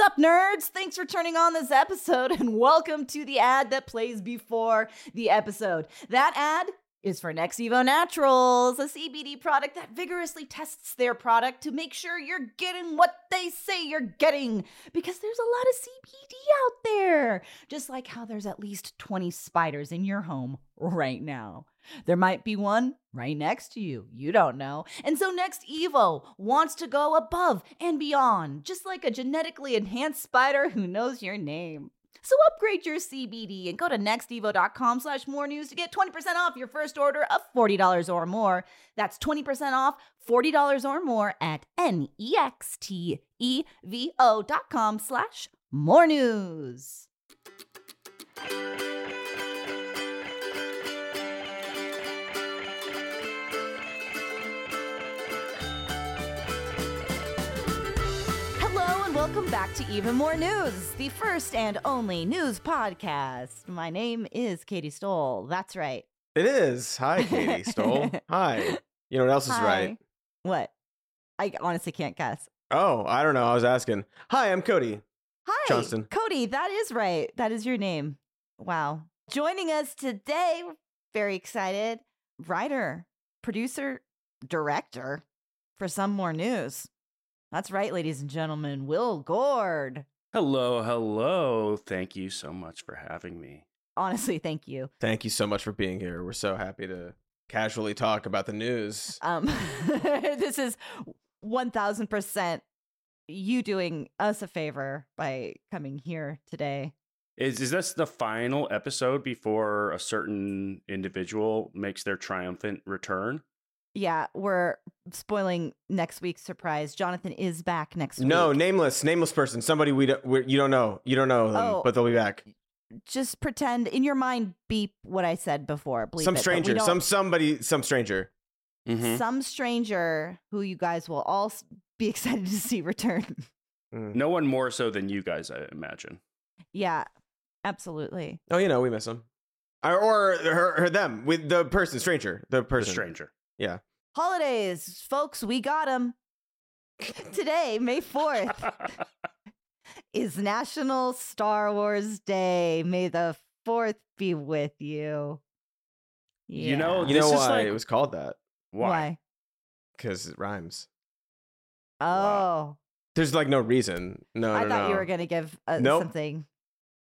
up, nerds? Thanks for turning on this episode and welcome to the ad that plays before the episode. That ad is for NextEvo Naturals, a CBD product that vigorously tests their product to make sure you're getting what they say you're getting. Because there's a lot of CBD out there, just like how there's at least 20 spiders in your home right now. There might be one right next to you. You don't know. And so Next Evo wants to go above and beyond, just like a genetically enhanced spider who knows your name. So upgrade your CBD and go to nextevo.com slash more news to get 20% off your first order of $40 or more. That's 20% off $40 or more at N-E-X-T-E-V-O.com slash more news. And welcome back to Even More News, the first and only news podcast. My name is Katie Stoll. That's right. It is. Hi, Katie Stoll. Hi. You know what else is Hi. right? What? I honestly can't guess. Oh, I don't know. I was asking. Hi, I'm Cody. Hi, Johnston. Cody. That is right. That is your name. Wow. Joining us today, very excited. Writer, producer, director for some more news. That's right, ladies and gentlemen. Will Gordh. Hello, hello. Thank you so much for having me. Honestly, thank you. Thank you so much for being here. We're so happy to casually talk about the news. Um, this is one thousand percent you doing us a favor by coming here today. Is is this the final episode before a certain individual makes their triumphant return? Yeah, we're spoiling next week's surprise. Jonathan is back next week. No, nameless, nameless person. Somebody we don't, we you don't know. You don't know them, Oh. but they'll be back. just pretend in your mind beep what I said before. Bleep some it, but stranger, some somebody, some stranger. Mhm. some stranger who you guys will all be excited to see return. Mm. No one more so than you guys, I imagine. yeah, absolutely. Oh, you know, we miss them. Or, or her, her, them with the person, stranger, the The person. stranger. Yeah. Holidays, folks, we got them. Today, May 4th, is National Star Wars Day. May the 4th be with you. You know, Yeah. You know is why like- it was called that? Why? Because it rhymes. Oh, Wow. There's like no reason. No, I no, thought no. you were going to give uh, Nope. something.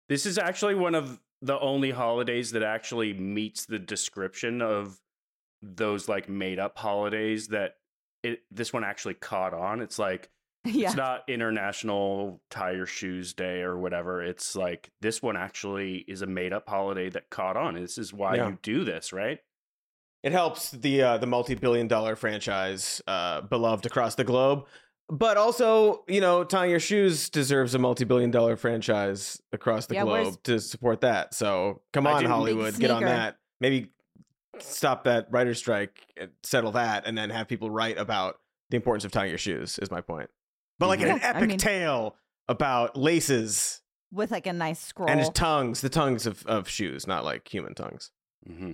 This is actually one of the only holidays that actually meets the description of those like made up holidays that it this one actually caught on. It's like yeah. It's not International Tie Your Shoes Day or whatever. It's like this one actually is a made up holiday that caught on. This is why Yeah. you do this, right? It helps the uh, the multi billion dollar franchise uh, beloved across the globe, but also you know tying your shoes deserves a multi billion dollar franchise across the Yeah, globe to support that. So come on, Hollywood, get on that. Maybe stop that writer's strike, and settle that, and then have people write about the importance of tying your shoes. Is my point. But like in an Yeah, I epic mean- tale about laces With like a nice scroll. and tongues, the tongues of, of shoes, not like human tongues. hmm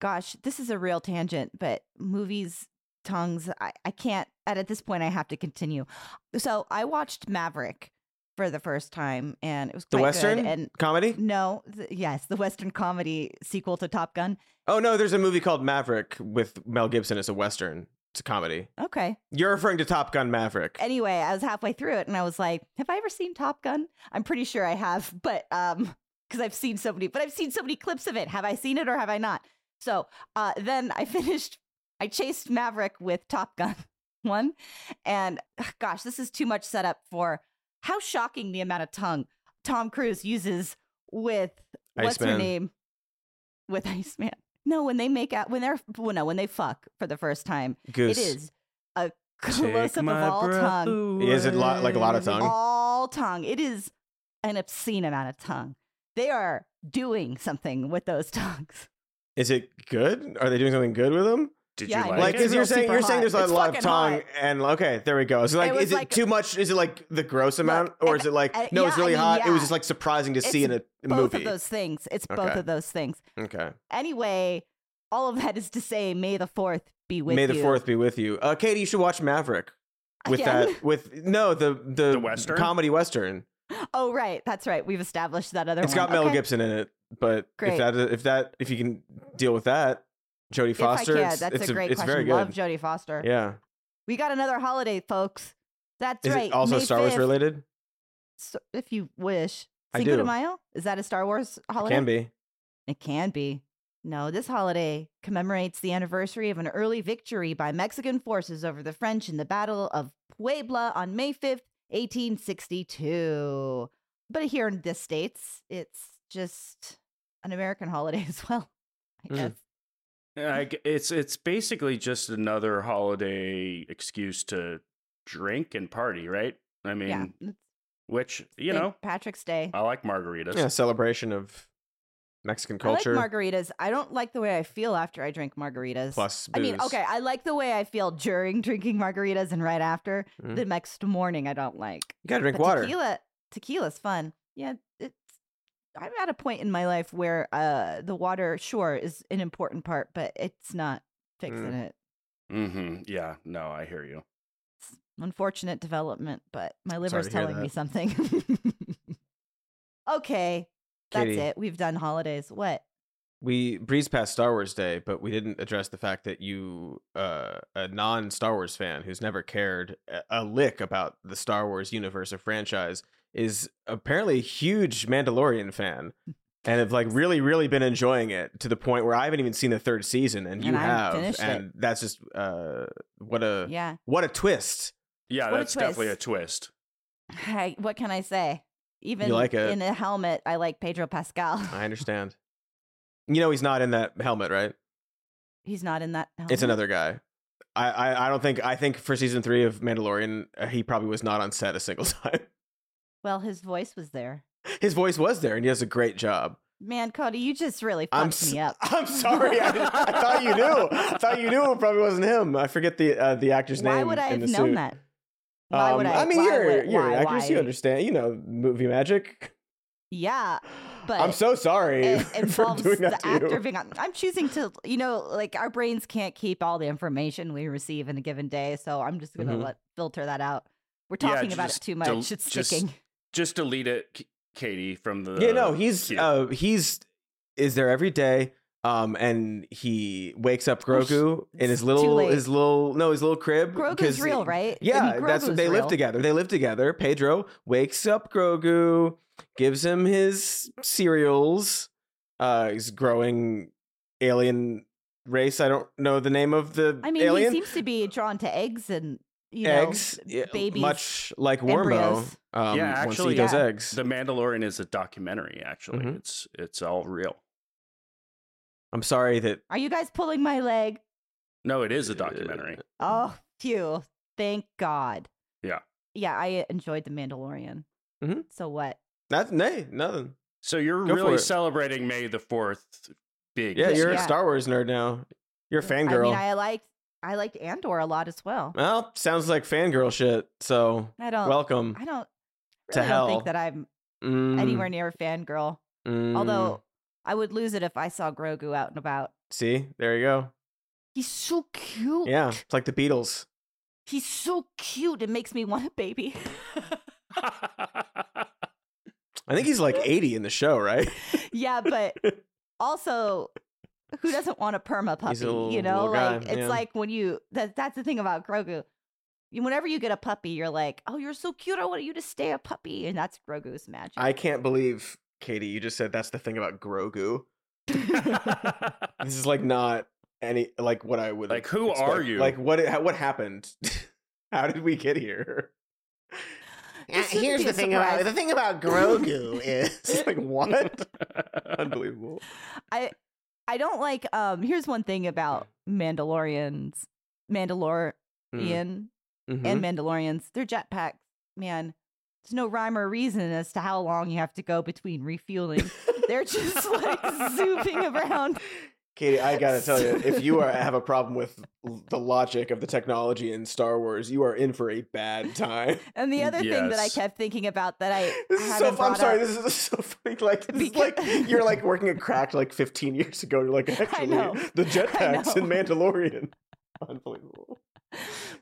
gosh, this is a real tangent, but movies, tongues, I, I can't, and at this point, I have to continue. So I watched Maverick for the first time, and it was The Western Good. And comedy. no, th- yes, the Western comedy sequel to Top Gun. Oh no, there's a movie called Maverick with Mel Gibson. It's a western. It's a comedy. Okay. You're referring to Top Gun Maverick. Anyway, I was halfway through it, and I was like, "Have I ever seen Top Gun?" I'm pretty sure I have, but um, because I've seen so many, but I've seen so many clips of it. Have I seen it or have I not? So uh, then I finished. I chased Maverick with Top Gun one, and gosh, this is too much setup for how shocking the amount of tongue Tom Cruise uses with what's her name with Iceman. No, when they make out when they're well, no when they fuck for the first time, Goose. it is a close up of all tongue Is it lot- like a lot of tongue? all tongue. It is an obscene amount of tongue. They are doing something with those tongues. Is it good? Are they doing something good with them? Did Yeah, you like, Like, it? because you're saying you're saying hot. there's a It's lot of tongue, hot. and okay, there we go. So like, was is it like- too much? Is it like the gross amount, or if- is it like uh, no? it's really I mean, hot. It was just like surprising to see in It's a both movie. of those things. It's both of those things. Okay. Anyway, all of that is to say, May the Fourth be with May you. the fourth be with you. Uh, Katie, you should watch Maverick with Again? that. With no the the, The Western? comedy western. Oh, right. That's right. We've established that other It's one. got Mel Okay. Gibson in it, but Great. if that if that if you can deal with that, Jodie If Foster, I can, that's it's a great it's question. very good. Love Jodie Foster. yeah. We got another holiday, folks. That's Is right. it also May Star Wars related? So, if you wish. Cinco de. Mayo? Is that a Star Wars holiday? Can be. It can be. No, this holiday commemorates the anniversary of an early victory by Mexican forces over the French in the Battle of Puebla on May 5th, 1862. But here in the States, it's just an American holiday as well, I Mm. guess. Yeah, I g it's it's basically just another holiday excuse to drink and party, right? I mean, yeah. Which you St. know, Patrick's Day. I like margaritas. Yeah, celebration of Mexican culture I like margaritas. I don't like the way I feel after I drink margaritas. plus I mean, okay, I like the way I feel during drinking margaritas and right after. Mhm. The next morning, I don't like. You gotta drink But water. Tequila, tequila's fun. Yeah, it's. I'm at a point in my life where uh the water, sure, is an important part, but it's not fixing Mm. it. Mm-hmm. Yeah. No, I hear you. It's unfortunate development, but my liver's telling me something. okay, that's Katie. it. We've done holidays. What? we breezed past Star Wars Day, but we didn't address the fact that you, uh, a non Star Wars fan who's never cared a lick about the Star Wars universe or franchise, is apparently a huge Mandalorian fan. And have like really, really been enjoying it to the point where I haven't even seen the third season, and you And I haven't have, finished it. and that's just uh, what a Yeah. what a twist. Yeah, What a that's definitely a twist. Hey, what can I say? Even like it. in a helmet, I like Pedro Pascal. I understand. You know he's not in that helmet, right? He's not in that. Helmet. It's another guy. I, I I don't think I think for season three of Mandalorian, uh, he probably was not on set a single time. Well, his voice was there. His voice was there, and he does a great job. Man, Cody, you just really I'm s- me up. I'm sorry. I, I thought you knew. I thought you knew it probably wasn't him. I forget the uh, the actor's Why name. would I in have known suit. that? Why would Um, I? mean, why you're would, you're why, an actress. You understand. You know movie magic. Yeah, but I'm so sorry it for involves doing the that to actor you. being on. I'm choosing to, you know, like our brains can't keep all the information we receive in a given day, so I'm just gonna Mhm. let filter that out. We're Yeah, talking about it just too del- much. it's just- sticking. Just delete it, Katie, from the. yeah, no, he's queue. uh he's is there every day. Um, and he wakes up Oh, sh- Grogu in his little his little no his little crib. Grogu's 'cause real, he- right? I Yeah, mean, that's what they real. live together. They live together. Pedro wakes up Grogu, gives him his cereals. Uh, he's growing alien race. I don't know the name of the I mean, alien. he seems to be drawn to eggs and you eggs, know, yeah, babies. much like Wormo. embryos. Um, Yeah, once actually, he does yeah. eggs. The Mandalorian is a documentary. Actually, Mhm. it's it's all real. I'm sorry that Are you guys pulling my leg? No, it is a documentary. Oh, phew! Thank God. Yeah. Yeah, I enjoyed the Mandalorian. Mhm. So what? that's nay nothing. So you're Go really celebrating May the Fourth. Big. Yeah, you're year. a Star Wars nerd now. You're a fangirl. mean, I liked I liked Andor a lot as well. well, sounds like fangirl shit. So I don't. welcome I don't. to Really don't hell. think that I'm Mm, anywhere near a fangirl. mm. Although I would lose it if I saw Grogu out and about. see, there you go. He's so cute. Yeah, it's like the Beatles. He's so cute. It makes me want a baby. I think he's like 80 in the show, right? yeah, but also who doesn't want a perma puppy? He's a little- you know, little guy, like it's yeah. like when you that that's the thing about Grogu. Whenever you get a puppy, you're like, "Oh, you're so cute. I want you to stay a puppy," and that's Grogu's magic. I can't believe, Katie, you just said that's the thing about Grogu. This is like not any like what I would Like, who are you? Like what what happened? how did we get here? This shouldn't be a surprise. thing about Grogu is like what? Unbelievable. I I don't like. Um, here's one thing about Mandalorians, Mandalorian Mhm. and Mandalorians. They're jetpacks, man. There's no rhyme or reason as to how long you have to go between refueling. They're just like zooming around. Katie, I gotta tell you, if you are have a problem with the logic of the technology in Star Wars, you are in for a bad time. And the other thing that I kept thinking about that I This is so. I'm sorry. up- This is so funny. Like, this is Because- like you're like working at cracked like 15 years ago. You're like actually know. the I jetpacks in. Mandalorian. Unbelievable.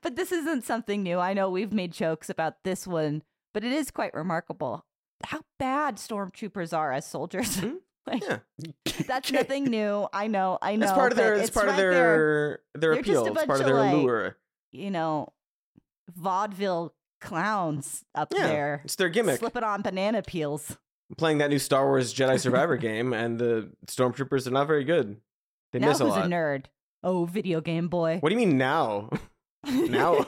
but this isn't something new. I know we've made jokes about this one, but it is quite remarkable. How bad stormtroopers are as soldiers. Mhm. like, Yeah. That's nothing new. I know. I know. It's part of their. It's it's part of right their their a appeal. It's part of their like, allure. You know, vaudeville clowns up Yeah, there it's their gimmick. slipping on banana peels. Playing that new Star Wars Jedi Survivor game, and the stormtroopers are not very good. They now miss a who's lot. a nerd? Oh, video game boy. What do you mean now? now?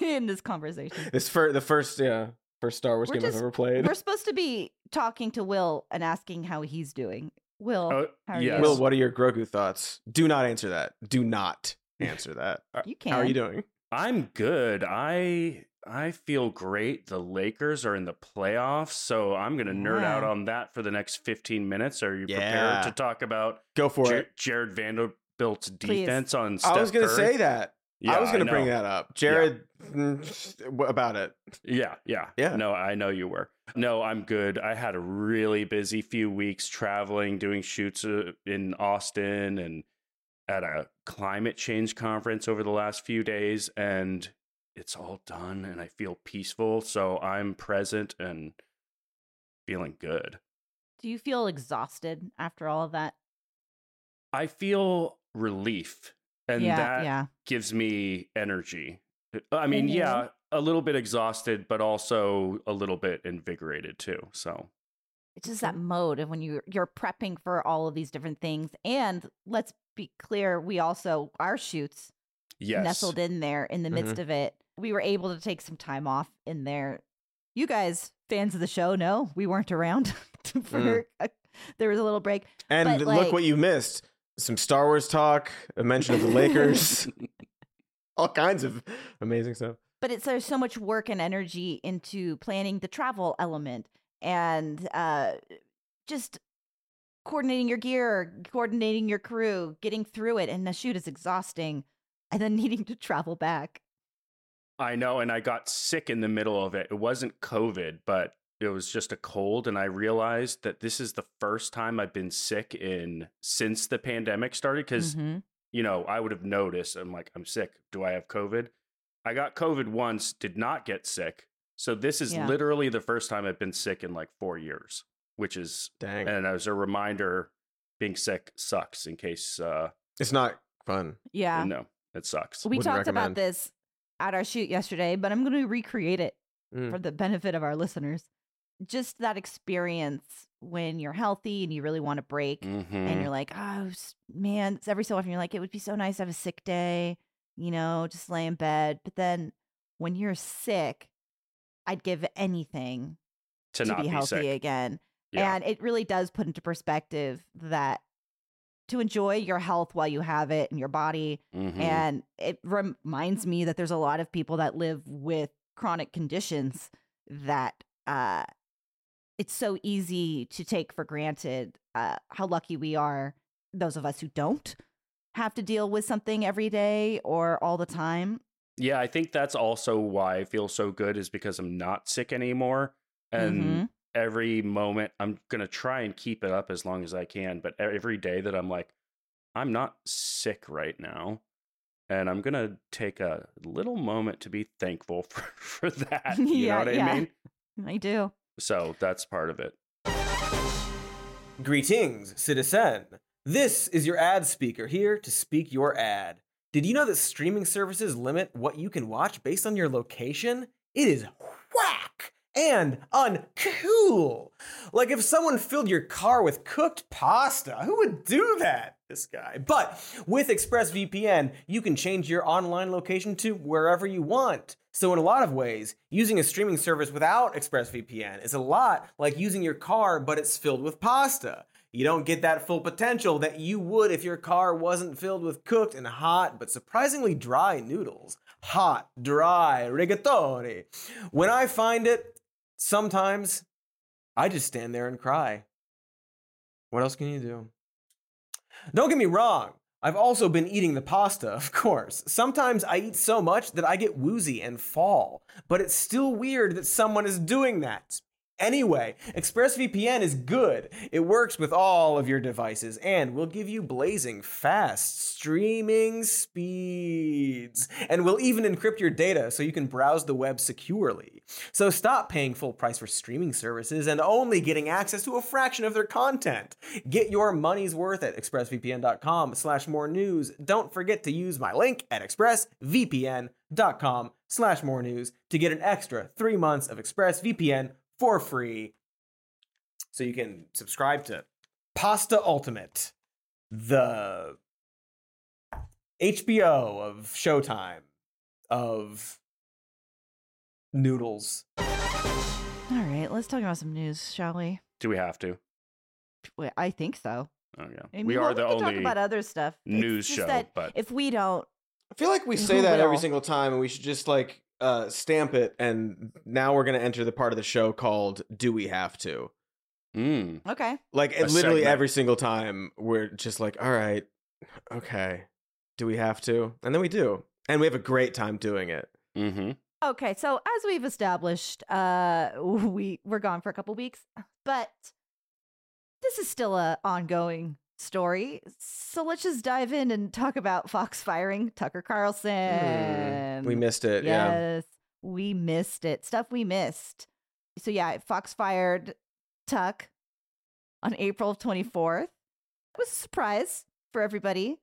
In this conversation. This for the first yeah first Star Wars We're game just- I've ever played. We're supposed to be talking to Will and asking how he's doing. Will, Oh, how are yes. you? Will, what are your Grogu thoughts? Do not answer that. Do not answer that. Uh, you can. How are you doing? I'm good. I I feel great. The Lakers are in the playoffs, so I'm going to nerd out on that for the next 15 minutes. Are you Yeah. prepared to talk about Go for Jar- it. Jarred Vanderbilt's Please. defense on Steph I was going to say that. Yeah, I was going to bring that up. Jarred, mm, about it? Yeah, yeah. Yeah. No, I know you were. No, I'm good. I had a really busy few weeks traveling, doing shoots uh, in Austin and at a climate change conference over the last few days and it's all done and I feel peaceful, so I'm present and feeling good. Do you feel exhausted after all of that? I feel relief and yeah, that yeah. gives me energy. I mean, Mhm. yeah, a little bit exhausted, but also a little bit invigorated too. So, It's just that mode of when you you're prepping for all of these different things. And let's be clear, we also our shoots yes. Mm-hmm. nestled in there in the midst of it. We were able to take some time off in there. You guys, fans of the show, know we weren't around for Mm. a, there was a little break. And But, look like- what you missed. Some Star Wars talk, a mention of the Lakers, all kinds of amazing stuff. but it's there's so much work and energy into planning the travel element and uh just coordinating your gear coordinating your crew getting through it and the shoot is exhausting and then needing to travel back I know, and I got sick in the middle of it. It wasn't COVID, but it was just a cold, and I realized that this is the first time I've been sick in since the pandemic started. Because Mhm. you know, I would have noticed. I'm like, I'm sick. Do I have COVID? I got COVID once, did not get sick. So this is Yeah. literally the first time I've been sick in like four years, which is, Dang. and as a reminder, being sick sucks. In case, uh, it's not fun. yeah no, it sucks. we Wouldn't talked recommend. about this at our shoot yesterday but i'm going to recreate it Mm. for the benefit of our listeners just that experience when you're healthy and you really want to break and Mhm. you're like, oh man, it's every so often you're like, it would be so nice to have a sick day, you know, just lay in bed. But then when you're sick, I'd give anything to, to, not be be, healthy sick. again. Yeah. And it really does put into perspective that to enjoy your health while you have it in your body. Mhm. And it reminds me that there's a lot of people that live with chronic conditions that uh, it's so easy to take for granted uh, how lucky we are, those of us who don't have to deal with something every day or all the time. Yeah, I think that's also why I feel so good is because I'm not sick anymore. And Mhm. every moment I'm going to try and keep it up as long as I can. But every day that I'm like, I'm not sick right now. And I'm going to take a little moment to be thankful for, for that. You Yeah, know what I yeah. mean? I do. So that's part of it. Greetings, citizen. This is your ad speaker here to speak your ad. Did you know that streaming services limit what you can watch based on your location? It is whack and uncool. Like if someone filled your car with cooked pasta, who would do that? This guy. But with ExpressVPN, you can change your online location to wherever you want. So, in a lot of ways, using a streaming service without ExpressVPN is a lot like using your car, but it's filled with pasta. You don't get that full potential that you would if your car wasn't filled with cooked and hot, but surprisingly dry noodles. Hot, dry, rigatoni. When I find it, sometimes I just stand there and cry. What else can you do? Don't get me wrong. I've also been eating the pasta, of course. Sometimes I eat so much that I get woozy and fall, but it's still weird that someone is doing that. Anyway, ExpressVPN is good. It works with all of your devices and will give you blazing fast streaming speeds. And will even encrypt your data so you can browse the web securely. So stop paying full price for streaming services and only getting access to a fraction of their content. Get your money's worth at expressvpn.com slash more news. Don't forget to use my link at expressvpn.com slash more news to get an extra three months of ExpressVPN for free. So you can subscribe to Pasta Ultimate, the HBO of Showtime, of noodles. All right, let's talk about some news, shall we? Do we have to? Wait, I think so. Oh yeah, I mean, we well, are the can talk only about other stuff. News show, but if we don't, I feel like we say that every single time, and we should just like uh, stamp it. And now we're gonna enter the part of the show called "Do We Have to?" Mm. okay, Like A literally segment. every single time, we're just like, "All right, okay, do we have to?" And then we do, and we have a great time doing it. Mm-hmm. okay. So as we've established, uh, we we're gone for a couple weeks, but this is still a ongoing story. So let's just dive in and talk about Fox firing Tucker Carlson. Hmm, we missed it. Yeah. Yes, we missed it. Stuff we missed. So yeah, Fox fired Tuck on April 24th. It was a surprise for everybody.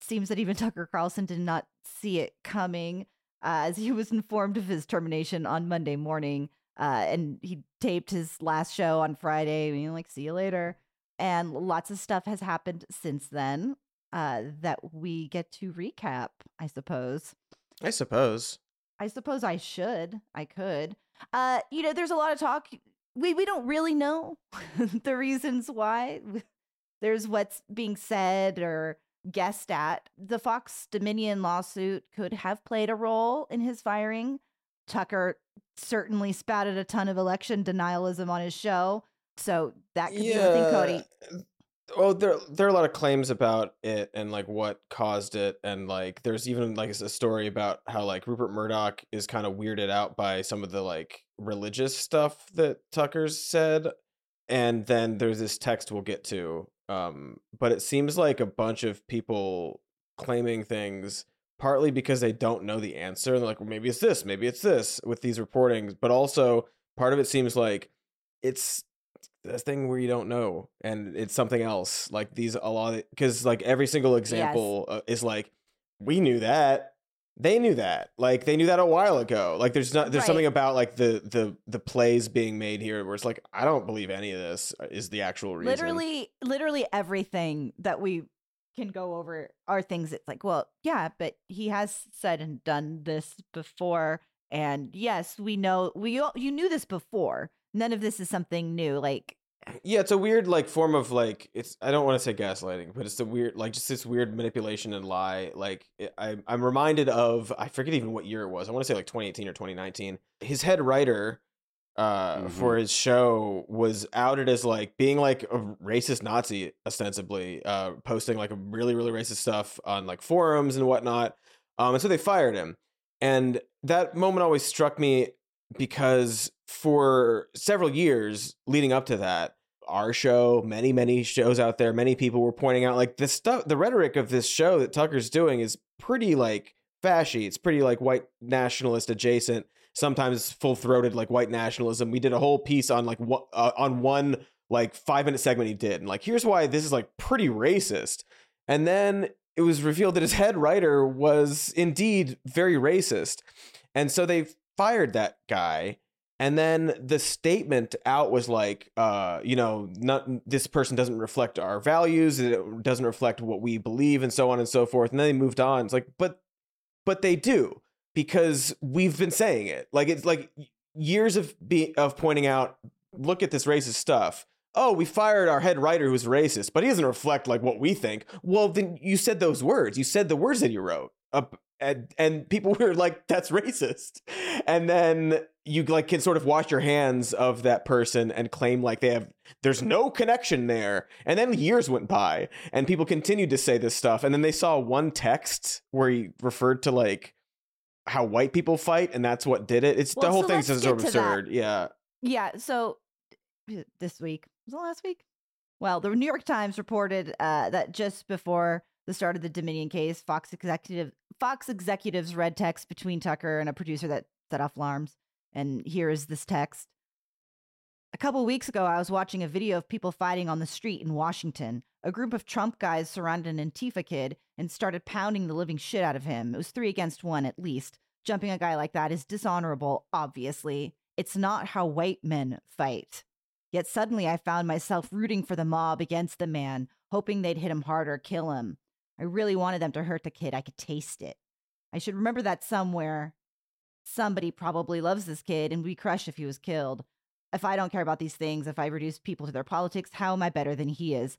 Seems that even Tucker Carlson did not see it coming, uh, as he was informed of his termination on Monday morning. Uh, and he taped his last show on Friday. Being like, "See you later." And lots of stuff has happened since then uh, that we get to recap. I suppose. I suppose. I suppose I should. I could. Uh, you know, there's a lot of talk. We we don't really know the reasons why. There's what's being said or guessed at. The Fox Dominion lawsuit could have played a role in his firing. Tucker certainly spouted a ton of election denialism on his show, so that could be the thing, Cody. Oh, there there are a lot of claims about it and like what caused it, and like there's even like a story about how like Rupert Murdoch is kind of weirded out by some of the like religious stuff that Tucker's said, and then there's this text we'll get to. Um, but it seems like a bunch of people claiming things partly because they don't know the answer. They're like, well, maybe it's this, maybe it's this with these reportings, but also part of it seems like it's a thing where you don't know and it's something else like these a lot because like every single example uh, is like we knew that. They knew that. Like they knew that a while ago. Like there's not there's something about like the the the plays being made here where it's like i don't believe any of this uh, is the actual reason. Literally literally everything that we can go over are things it's like well yeah but he has said and done this before and yes we know we all, you knew this before none of this is something new like yeah it's a weird like form of like it's i don't want to say gaslighting but it's a weird like just this weird manipulation and lie like it, I, i'm reminded of i forget even what year it was i want to say like 2018 or 2019 his head writer uh for his show was outed as like being like a racist nazi ostensibly uh posting like a really really racist stuff on like forums and whatnot um and so they fired him and that moment always struck me because for several years leading up to that our show many many shows out there many people were pointing out like the stuff the rhetoric of this show that tucker's doing is pretty like fashy. It's pretty like white nationalist adjacent sometimes full-throated like white nationalism. We did a whole piece on like what uh, on one like five minute segment he did and like here's why this is like pretty racist. And then it was revealed that his head writer was indeed very racist. And so they fired that guy and then the statement out was like uh you know not this person doesn't reflect our values it doesn't reflect what we believe and so on and so forth and then they moved on. It's like but but they do because we've been saying it. Like it's like years of be of pointing out look at this racist stuff. Oh we fired our head writer who's racist but he doesn't reflect like what we think. Well then you said those words. You said the words that you wrote and and people were like that's racist and then you like can sort of wash your hands of that person and claim like they have there's no connection there and then years went by and people continued to say this stuff and then they saw one text where he referred to like how white people fight and that's what did it it's Well, the whole so thing's sort of to that. absurd yeah yeah so this week. Was it last week? Well, the New York Times reported uh, that just before the start of the Dominion case, Fox executive Fox executives read text between Tucker and a producer that set off alarms. And here is this text. A couple weeks ago, I was watching a video of people fighting on the street in Washington. A group of Trump guys surrounded an Antifa kid and started pounding the living shit out of him. It was three against one at least. Jumping a guy like that is dishonorable, obviously. It's not how white men fight. Yet suddenly I found myself rooting for the mob against the man, hoping they'd hit him hard or kill him. I really wanted them to hurt the kid. I could taste it. I should remember that somewhere. Somebody probably loves this kid and would be crushed if he was killed. If I don't care about these things, if I reduce people to their politics, how am I better than he is?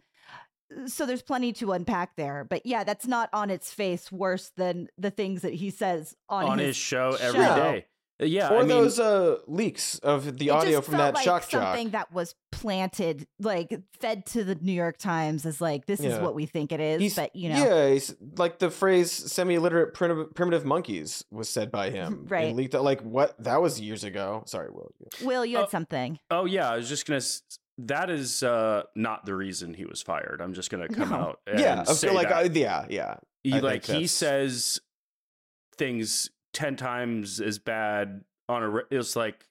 So there's plenty to unpack there. But yeah, that's not on its face worse than the things that he says on, on his, his show every show. day. Uh, Yeah, or I mean, those uh, leaks of the audio from that like shock jock. something that was planted, like fed to the New York Times as like this is what we think it is. He's- but you know, Yeah, he's, like the phrase "semi-illiterate primitive, primitive monkeys" was said by him. Right. And leaked out. Like what? That was years ago. Sorry, Will. Will you had Oh, something? Oh yeah, I was just gonna. s- That is uh, not the reason he was fired. I'm just gonna come No. out. And Yeah, I say like that. I, yeah, yeah. he I like he says things 10 times as bad on a it's like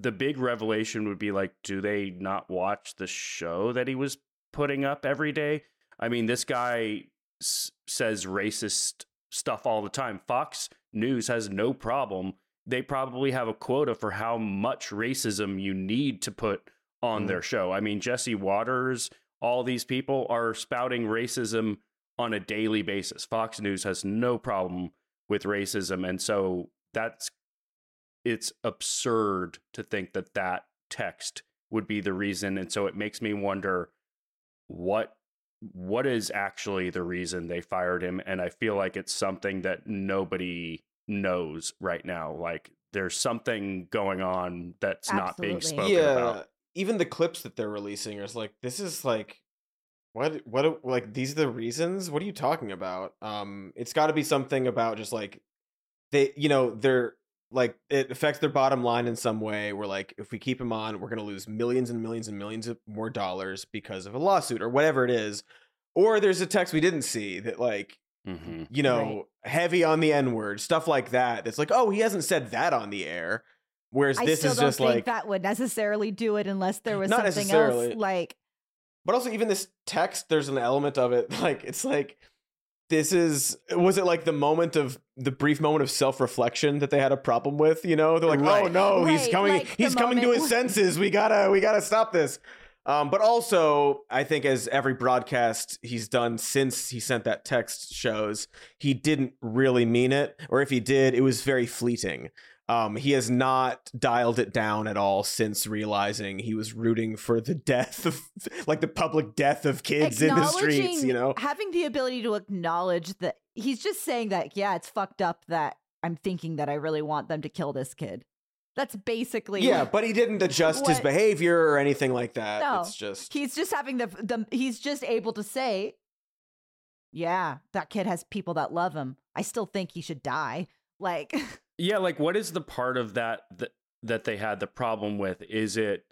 the big revelation would be like do they not watch the show that he was putting up every day i mean this guy s- says racist stuff all the time fox news has no problem they probably have a quota for how much racism you need to put on Mhm. their show i mean Jesse Watters all these people are spouting racism on a daily basis. Fox News has no problem with racism, and so that's it's absurd to think that that text would be the reason. And so it makes me wonder what what is actually the reason they fired him. And I feel like it's something that nobody knows right now. Like there's something going on that's not being spoken yeah. about. Even the clips that they're releasing is like this is like what what like these are the reasons what are you talking about um it's got to be something about just like they you know they're like it affects their bottom line in some way where like if we keep him on we're going to lose millions and millions and millions of more dollars because of a lawsuit or whatever it is or there's a text we didn't see that like hmm you know heavy on the n word stuff like that it's like oh he hasn't said that on the air whereas I this still is don't just think like that would necessarily do it unless there was Not something necessarily. else like But also, even this text, there's an element of it. Like, it's like, this is, was it like the moment of the brief moment of self reflection that they had a problem with? You know, they're like, oh Right. no, he's coming, like he's coming to his senses. We gotta, we gotta stop this. Um, but also, I think as every broadcast he's done since he sent that text shows, he didn't really mean it, or if he did, it was very fleeting. Um, he has not dialed it down at all since realizing he was rooting for the death of, like the public death of kids in the streets. You know, having the ability to acknowledge that he's just saying that yeah it's fucked up that i'm thinking that i really want them to kill this kid that's basically yeah, but he didn't adjust his behavior or anything like that. No. It's just he's just having the the he's just able to say yeah that kid has people that love him i still think he should die like Yeah, like what is the part of that that that they had the problem with? Is it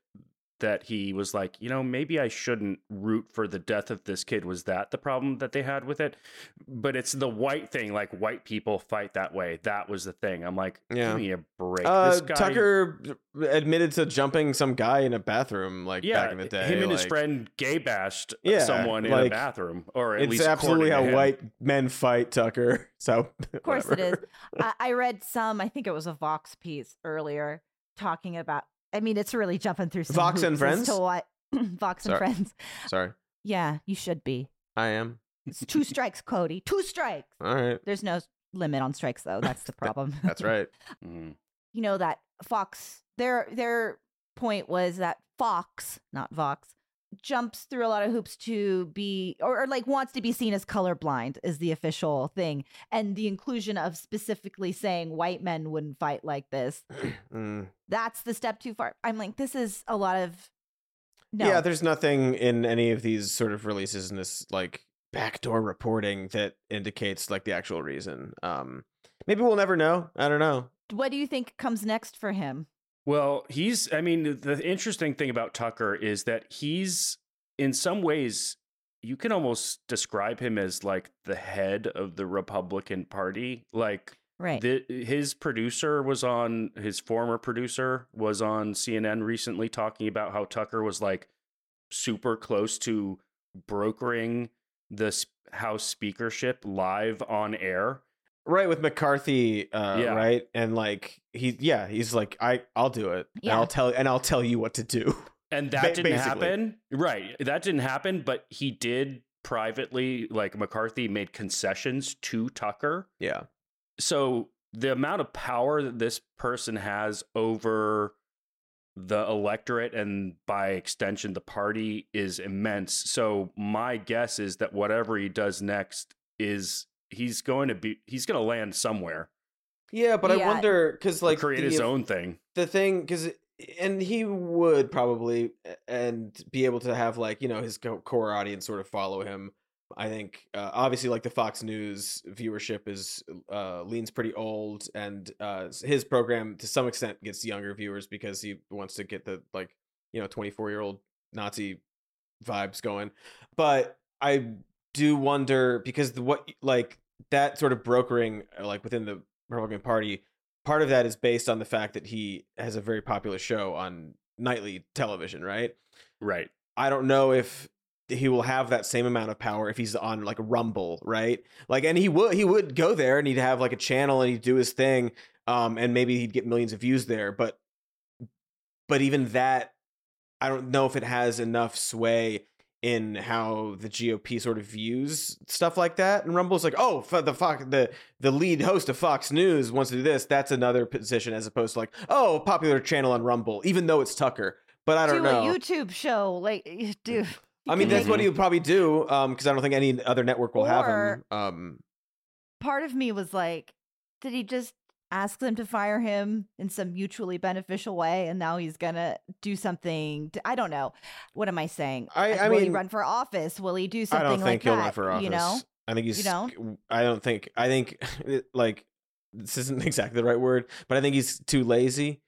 that he was like, you know, maybe I shouldn't root for the death of this kid? Was that the problem that they had with it? But it's the white thing, like white people fight that way. That was the thing. I'm like, Yeah. give me a break. Uh, this guy, Tucker admitted to jumping some guy in a bathroom like yeah, back in the day. him and his friend gay bashed Yeah, someone in a bathroom, or at It's least absolutely how him. white men fight, Tucker. So Of course it is. I, I read some, I think it was a Vox piece earlier talking about, I mean, it's really jumping through some Vox and Friends? To what, Vox and Friends. Sorry, Yeah, you should be. I am. It's two strikes, Cody. Two strikes. All right, There's no limit on strikes, though. That's the problem. that's right. Mhm. you know that Fox their their point was that Fox, not Vox, jumps through a lot of hoops to be or, or like wants to be seen as colorblind is the official thing. And the inclusion of specifically saying white men wouldn't fight like this, Mm. that's the step too far. I'm like, this is a lot of no. Yeah, there's nothing in any of these sort of releases in this like backdoor reporting that indicates like the actual reason. Um, maybe we'll never know. I don't know. what do you think comes next for him? Well, he's, I mean, the interesting thing about Tucker is that he's, in some ways, you can almost describe him as like the head of the Republican Party. Like, Right. the, his producer was on, his former producer was on CNN recently talking about how Tucker was like super close to brokering the House speakership live on air. Right with McCarthy, uh, Yeah. right? And like he, yeah, he's like, I, I'll do it. And I'll tell, and I'll tell you what to do. And that Ba- didn't basically. happen. Right. That didn't happen, but he did privately, like McCarthy made concessions to Tucker. Yeah, So the amount of power that this person has over the electorate and by extension the party is immense. So my guess is that whatever he does next is he's going to be he's going to land somewhere. yeah, but I wonder because like create the- his own thing. the thing because and he would probably and be able to have like you know his core audience sort of follow him i think uh, obviously like the fox news viewership is uh leans pretty old and uh his program to some extent gets younger viewers because he wants to get the like you know 24 year old nazi vibes going but i do wonder because the what like that sort of brokering uh, like within the republican party part of that is based on the fact that he has a very popular show on nightly television, right? Right. I don't know if he will have that same amount of power if he's on like a Rumble, right? Like, and he would he would go there and he'd have like a channel and he'd do his thing, um, and maybe he'd get millions of views there. But, but even that, I don't know if it has enough sway in how the GOP sort of views stuff like that. And Rumble's like, oh, f- the Fox, the the lead host of Fox News wants to do this. That's another position as opposed to like, oh, a popular channel on Rumble, even though it's Tucker. But I don't Do know. a YouTube show, like, dude. I mean, that's what he would probably do, um, because I don't think any other network will have him. Um, part of me was like, did he just ask them to fire him in some mutually beneficial way, and now he's gonna do something? To, I don't know. What am I saying? I- I will he mean, run for office? Will he do something? I don't think like he'll that? run for office. You know, I think he's. You don't? I don't think. I think like this isn't exactly the right word, but I think he's too lazy.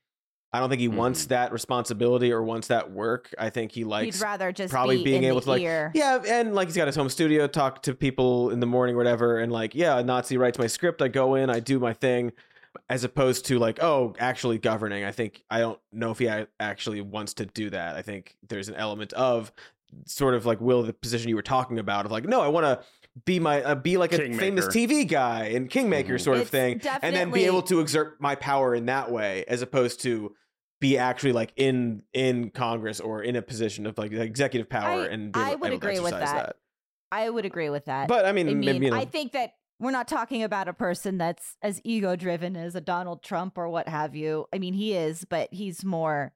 I don't think he wants Mhm. that responsibility or wants that work. I think he likes he'd rather just probably be being in able to like ear. yeah and like he's got his home studio talk to people in the morning or whatever and like yeah a nazi writes my script i go in i do my thing as opposed to like oh actually governing i think i don't know if he actually wants to do that i think there's an element of sort of like will the position you were talking about of like no i want to be my uh, be like a famous tv guy and kingmaker Mhm. sort of It's thing and then be able to exert my power in that way as opposed to be actually like in in Congress or in a position of like executive power I- and be I would able to agree with exercise that. I would agree with that. But I mean, I mean, maybe you know, I think that we're not talking about a person that's as ego driven as a Donald Trump or what have you. I mean, he is, but he's more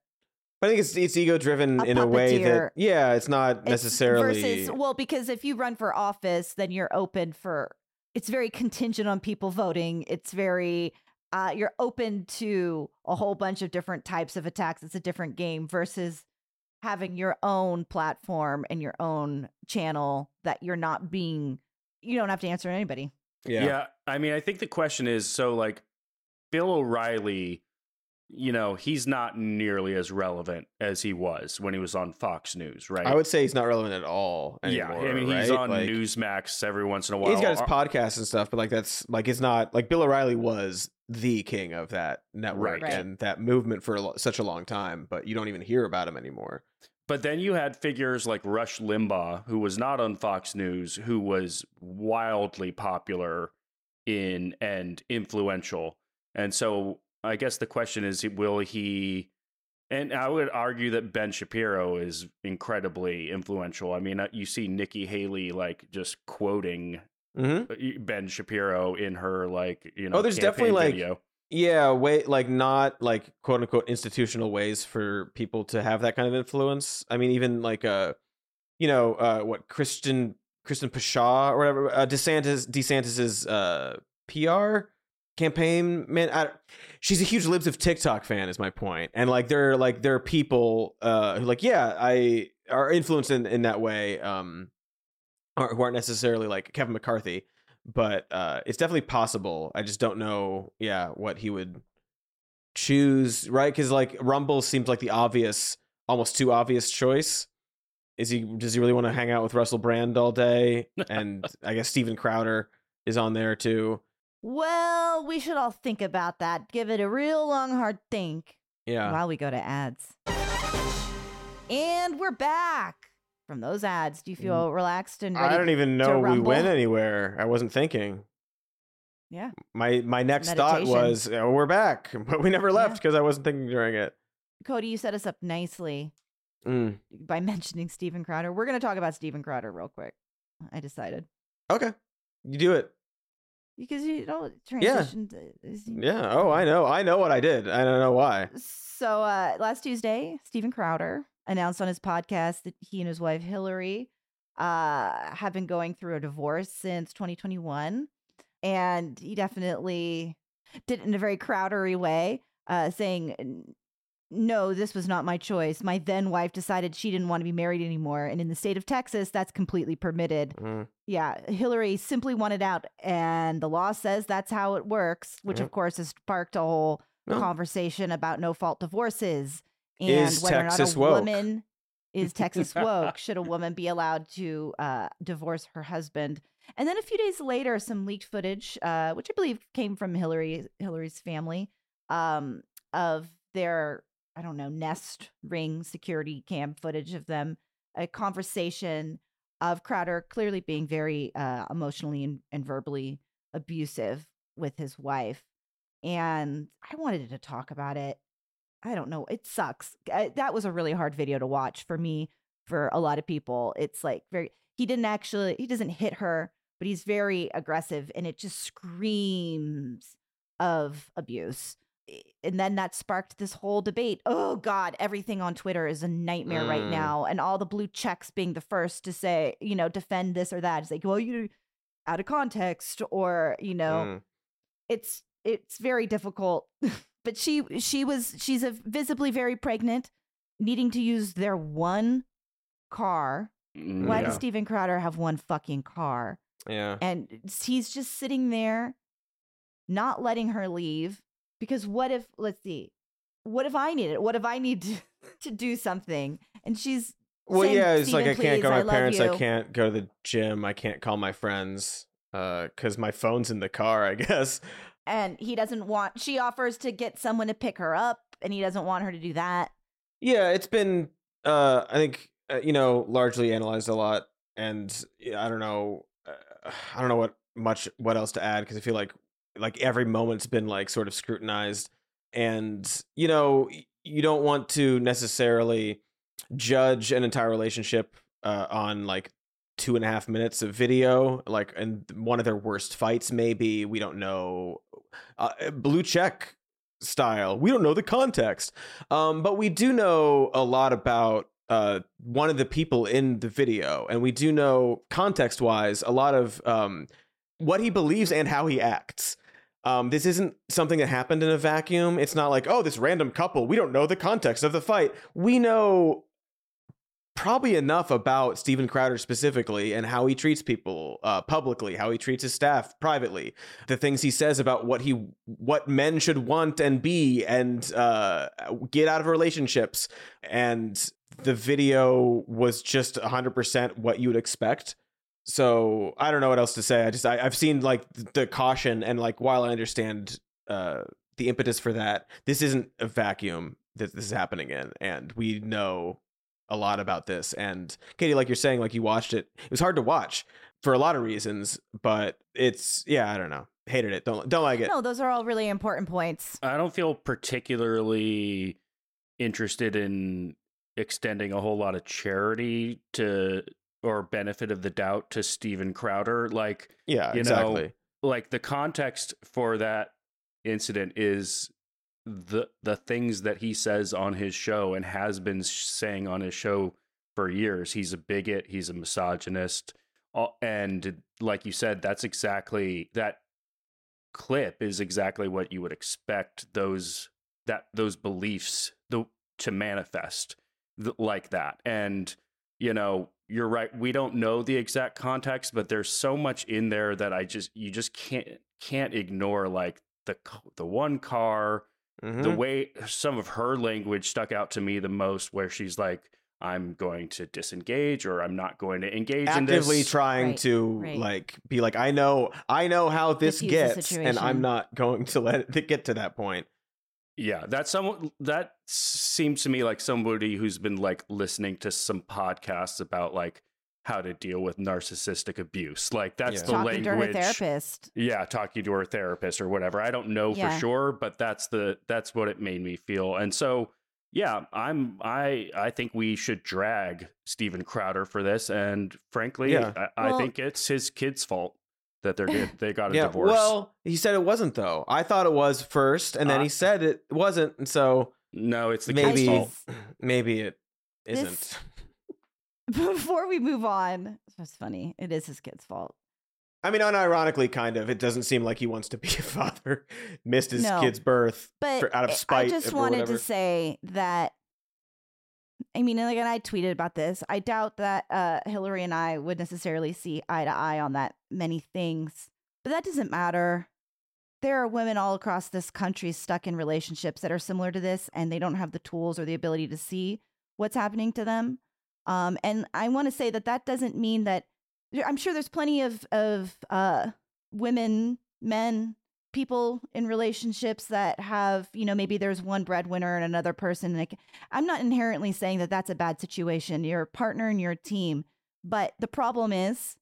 I think it's it's ego driven a in a way that yeah, it's not it's necessarily versus well, because if you run for office, then you're open for. It's very contingent on people voting. It's very uh, you're open to a whole bunch of different types of attacks. It's a different game versus having your own platform and your own channel that you're not being. You don't have to answer anybody. Yeah. Yeah. I mean, I think the question is so like Bill O'Reilly, you know, he's not nearly as relevant as he was when he was on Fox News, right? I would say he's not relevant at all yeah. I mean, he's right? on Like, Newsmax every once in a while. He's got his podcast and stuff, but like that's like it's not like Bill O'Reilly was the king of that network Right. and that movement for a lo- such a long time, but you don't even hear about him anymore. But then you had figures like Rush Limbaugh, who was not on Fox News, who was wildly popular in and influential. And so I guess the question is will he and I would argue that Ben Shapiro is incredibly influential. I mean, uh, you see Nikki Haley like just quoting Mm-hmm. Ben Shapiro in her like, you know, Oh, there's definitely, like, video. Yeah, way like not like quote unquote institutional ways for people to have that kind of influence. I mean, even like uh, you know, uh, what Christian christian Pushaw or whatever, uh, DeSantis DeSantis's uh PR campaign man. I, she's a huge Libs of TikTok fan, is my point. and like there are like there are people uh who like yeah, I are influenced in in that way. Um, or who aren't necessarily like Kevin McCarthy but uh it's definitely possible i just don't know yeah what he would choose right because like Rumble seems like the obvious, almost too obvious choice. Is he? Does he really want to hang out with Russell Brand all day? And I guess Steven Crowder is on there too. Well, we should all think about that. Give it a real long, hard think Yeah. while we go to ads. And we're back from those ads. Do you feel relaxed and ready? I don't even know we went anywhere. I wasn't thinking. Yeah. My my next thought was oh, we're back, but we never left Yeah. because I wasn't thinking during it. Cody, you set us up nicely Mm. by mentioning Steven Crowder. We're going to talk about Steven Crowder real quick. I decided. Okay, you do it. Because you know, transition. is- Yeah. Oh, I know. I know what I did. I don't know why. So uh, last Tuesday, Steven Crowder announced on his podcast that he and his wife Hillary uh, have been going through a divorce since 2021, and he definitely did it in a very Crowdery way, uh, saying. No, this was not my choice. My then wife decided she didn't want to be married anymore. And in the state of Texas, that's completely permitted. Mm. Yeah, Hillary simply wanted out. And the law says that's how it works, which of course has sparked a whole No. conversation about no fault divorces and Is whether Texas or not a woke? woman is Texas woke. Should a woman be allowed to uh, divorce her husband? And then a few days later, some leaked footage, uh, which I believe came from Hillary Hillary's family, um, of their I don't know Nest Ring security cam footage of them, a conversation of Crowder clearly being very uh, emotionally and, and verbally abusive with his wife. And I wanted to talk about it. I don't know. It sucks. I, that was a really hard video to watch for me, for a lot of people. It's like very, he didn't actually, he doesn't hit her, but he's very aggressive and it just screams of abuse. And then that sparked this whole debate. Oh God, everything on Twitter is a nightmare right Mm. now. And all the blue checks being the first to say, you know, defend this or that. It's like, well, you out of context, or, you know, Mm. it's it's very difficult but she she was she's a visibly very pregnant needing to use their one car Mm, why yeah. does steven crowder have one fucking car Yeah. and he's just sitting there not letting her leave because what if let's see what if i need it what if i need to, to do something and she's Well, saying, yeah, it's like I can't go to my parents. I can't go to the gym. I can't call my friends because my phone's in the car. I guess. And he doesn't want she offers to get someone to pick her up and he doesn't want her to do that Yeah, it's been. Uh, I think uh, you know largely analyzed a lot, and I don't know. Uh, I don't know what much what else to add because I feel like like every moment's been like sort of scrutinized, and you know you don't want to necessarily judge an entire relationship uh, on like two and a half minutes of video like and one of their worst fights maybe we don't know uh, blue check style we don't know the context um but we do know a lot about uh one of the people in the video and we do know context wise a lot of um what he believes and how he acts um, this isn't something that happened in a vacuum. It's not like, oh, this random couple, we don't know the context of the fight. We know probably enough about Steven Crowder specifically and how he treats people uh, publicly, how he treats his staff privately, the things he says about what he what men should want and be and uh, get out of relationships. And the video was just 100% what you would expect. So I don't know what else to say. I just I, I've seen like the caution and like while I understand uh, the impetus for that, this isn't a vacuum that this is happening in, and we know a lot about this. And Katy, like you're saying, like you watched it, it was hard to watch for a lot of reasons, but it's yeah, I don't know, hated it, don't don't like it. no those are all really important points I don't feel particularly interested in extending a whole lot of charity to or benefit of the doubt to Steven Crowder. Like, Yeah, you know, exactly. like the context for that incident is the the things that he says on his show and has been saying on his show for years. He's a bigot. He's a misogynist. And like you said, that's exactly that clip is exactly what you would expect those that those beliefs the, to manifest th- like that. And you know, you're right. We don't know the exact context, but there's so much in there that I just you just can't can't ignore like the the one car the Mhm. way some of her language stuck out to me the most, where she's like, "I'm going to disengage," or "I'm not going to engage in actively this." trying Right, to right. like be like I know I know how this Diffuse gets and I'm not going to let it get to that point. Yeah, that's someone that seems to me like somebody who's been like listening to some podcasts about like how to deal with narcissistic abuse. Like that's Yeah. the Talking to her language. therapist. Yeah, talking to her therapist or whatever. I don't know Yeah. for sure, but that's the that's what it made me feel. And so yeah, I'm I I think we should drag Steven Crowder for this. And frankly, Yeah. I, I think it's his kid's fault that they're get, they got a yeah. divorce. Well, he said it wasn't though. I thought it was first, and then Uh, he said it wasn't, and so no, it's the maybe kid's fault. maybe it This- isn't. Before we move on, it's just funny. It is his kid's fault. I mean, unironically, kind of. It doesn't seem like he wants to be a father. Missed his No. kid's birth But for, out of spite. I just wanted to say that. I mean, like, and I tweeted about this. I doubt that uh, Hillary and I would necessarily see eye to eye on that many things, but that doesn't matter. There are women all across this country stuck in relationships that are similar to this, and they don't have the tools or the ability to see what's happening to them. Um, and I want to say that that doesn't mean that I'm sure there's plenty of of uh, women, men, people in relationships that have, you know, maybe there's one breadwinner and another person. Like, I'm not inherently saying that that's a bad situation. You're partner and you're team, but the problem is